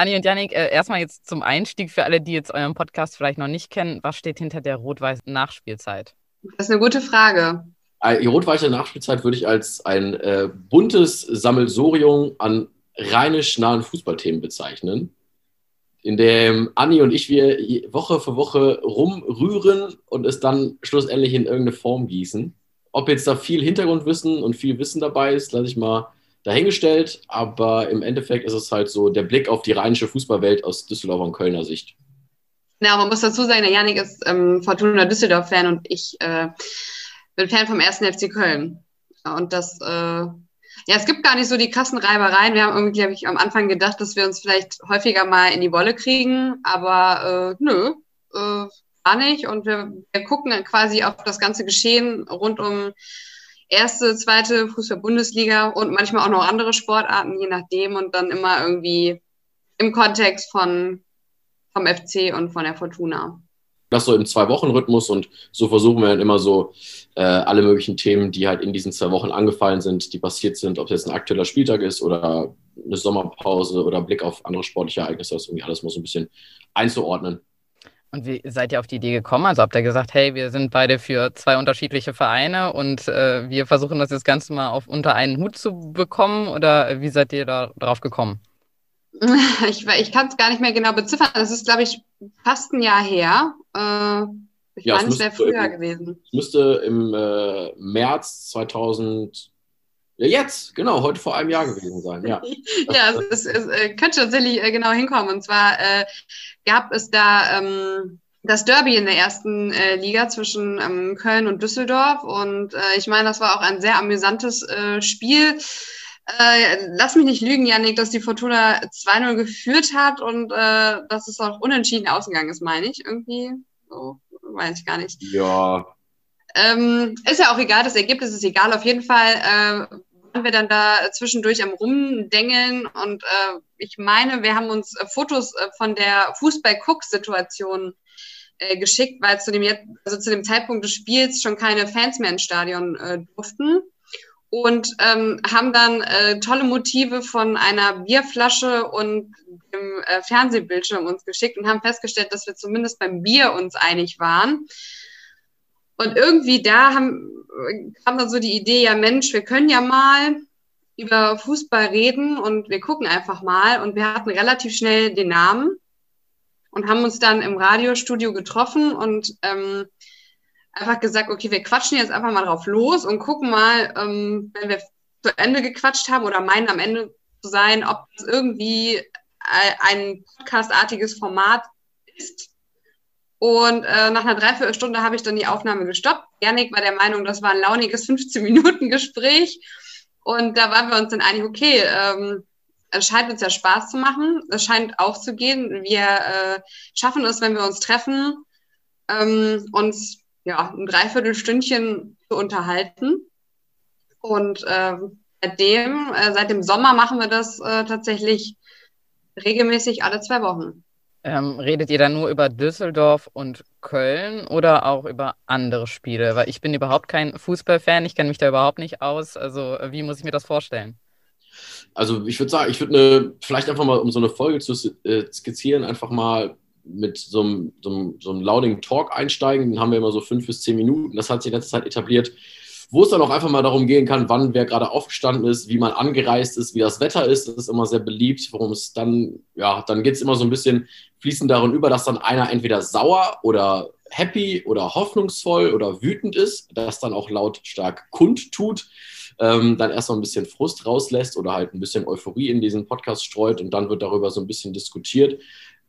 Anni und Janik, äh, erstmal jetzt zum Einstieg für alle, die jetzt euren Podcast vielleicht noch nicht kennen. Was steht hinter der rot-weißen Nachspielzeit? Das ist eine gute Frage. Die rot-weiße Nachspielzeit würde ich als ein äh, buntes Sammelsurium an rheinisch nahen Fußballthemen bezeichnen, in dem Anni und ich wir Woche für Woche rumrühren und es dann schlussendlich in irgendeine Form gießen. Ob jetzt da viel Hintergrundwissen und viel Wissen dabei ist, lasse ich mal dahingestellt, aber im Endeffekt ist es halt so der Blick auf die rheinische Fußballwelt aus Düsseldorfer und Kölner Sicht. Ja, man muss dazu sagen, der Janik ist ähm, Fortuna Düsseldorf-Fan und ich äh, bin Fan vom ersten FC Köln. Und das, äh, ja, es gibt gar nicht so die krassen Reibereien. Wir haben irgendwie, habe ich am Anfang gedacht, dass wir uns vielleicht häufiger mal in die Wolle kriegen, aber äh, nö, äh, gar nicht. Und wir, wir gucken quasi auf das ganze Geschehen rund um erste, zweite Fußball-Bundesliga und manchmal auch noch andere Sportarten, je nachdem, und dann immer irgendwie im Kontext von, vom FC und von der Fortuna. Das so im Zwei-Wochen-Rhythmus und so versuchen wir dann immer so äh, alle möglichen Themen, die halt in diesen zwei Wochen angefallen sind, die passiert sind, ob es jetzt ein aktueller Spieltag ist oder eine Sommerpause oder Blick auf andere sportliche Ereignisse, das irgendwie alles mal so ein bisschen einzuordnen. Und wie seid ihr auf die Idee gekommen? Also habt ihr gesagt, hey, wir sind beide für zwei unterschiedliche Vereine und äh, wir versuchen das jetzt Ganze mal auf unter einen Hut zu bekommen oder wie seid ihr da drauf gekommen? Ich, ich kann es gar nicht mehr genau beziffern. Das ist, glaube ich, fast ein Jahr her. Äh, ich ja, meine, es wäre früher im, gewesen. Es müsste im äh, März 2000 ja, jetzt, genau, heute vor einem Jahr gewesen sein, ja. ja, es, es, es, äh, könnte tatsächlich äh, genau hinkommen. Und zwar äh, gab es da ähm, das Derby in der ersten äh, Liga zwischen ähm, Köln und Düsseldorf. Und äh, ich meine, das war auch ein sehr amüsantes äh, Spiel. Äh, lass mich nicht lügen, Janik, dass die Fortuna 2-0 geführt hat und äh, dass es auch unentschieden ausgegangen ist, meine ich. Irgendwie so, weiß ich gar nicht. Ja. Ähm, ist ja auch egal, das Ergebnis ist egal. Auf jeden Fall äh, waren wir dann da zwischendurch am Rumdengeln und äh, ich meine, wir haben uns äh, Fotos äh, von der Fußball-Cook-Situation äh, geschickt, weil zu dem, also zu dem Zeitpunkt des Spiels schon keine Fans mehr ins Stadion äh, durften und ähm, haben dann äh, tolle Motive von einer Bierflasche und dem äh, Fernsehbildschirm uns geschickt und haben festgestellt, dass wir zumindest beim Bier uns einig waren. Und irgendwie da haben, kam dann so die Idee, ja Mensch, wir können ja mal über Fußball reden und wir gucken einfach mal. Und wir hatten relativ schnell den Namen und haben uns dann im Radiostudio getroffen und ähm, einfach gesagt, okay, wir quatschen jetzt einfach mal drauf los und gucken mal, ähm, wenn wir zu Ende gequatscht haben oder meinen am Ende zu sein, ob es irgendwie ein podcastartiges Format ist und äh, nach einer Dreiviertelstunde habe ich dann die Aufnahme gestoppt. Janik war der Meinung, das war ein launiges 15-Minuten-Gespräch. Und da waren wir uns dann einig, okay, ähm, es scheint uns ja Spaß zu machen. Es scheint aufzugehen. Wir äh, schaffen es, wenn wir uns treffen, ähm, uns ja, ein Dreiviertelstündchen zu unterhalten. Und äh, seitdem, äh, seit dem Sommer machen wir das äh, tatsächlich regelmäßig alle zwei Wochen. Ähm, redet ihr dann nur über Düsseldorf und Köln oder auch über andere Spiele? Weil ich bin überhaupt kein Fußballfan, ich kenne mich da überhaupt nicht aus. Also wie muss ich mir das vorstellen? Also ich würde sagen, ich würde vielleicht einfach mal, um so eine Folge zu äh, skizzieren, einfach mal mit so einem, so einem, so einem Louding Talk einsteigen. Den haben wir immer so fünf bis zehn Minuten. Das hat sich in letzter Zeit etabliert wo es dann auch einfach mal darum gehen kann, wann wer gerade aufgestanden ist, wie man angereist ist, wie das Wetter ist. Das ist immer sehr beliebt, worum es dann, ja, dann geht es immer so ein bisschen fließend darin über, dass dann einer entweder sauer oder happy oder hoffnungsvoll oder wütend ist, das dann auch lautstark kundtut, ähm, dann erstmal ein bisschen Frust rauslässt oder halt ein bisschen Euphorie in diesen Podcast streut und dann wird darüber so ein bisschen diskutiert.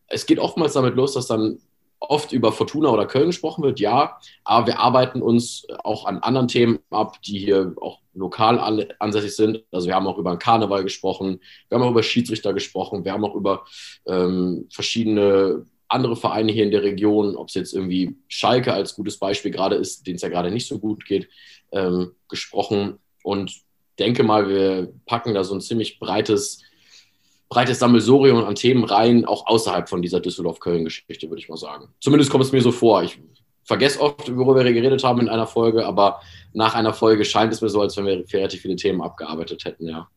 Es geht oftmals damit los, dass dann oft über Fortuna oder Köln gesprochen wird, ja, aber wir arbeiten uns auch an anderen Themen ab, die hier auch lokal ansässig sind. Also wir haben auch über den Karneval gesprochen, wir haben auch über Schiedsrichter gesprochen, wir haben auch über ähm, verschiedene andere Vereine hier in der Region, ob es jetzt irgendwie Schalke als gutes Beispiel gerade ist, denen es ja gerade nicht so gut geht, ähm, gesprochen. Und denke mal, wir packen da so ein ziemlich breites breites Sammelsurium an Themen rein, auch außerhalb von dieser Düsseldorf-Köln-Geschichte, würde ich mal sagen. Zumindest kommt es mir so vor. Ich vergesse oft, worüber wir geredet haben in einer Folge, aber nach einer Folge scheint es mir so, als wenn wir relativ viele Themen abgearbeitet hätten, ja.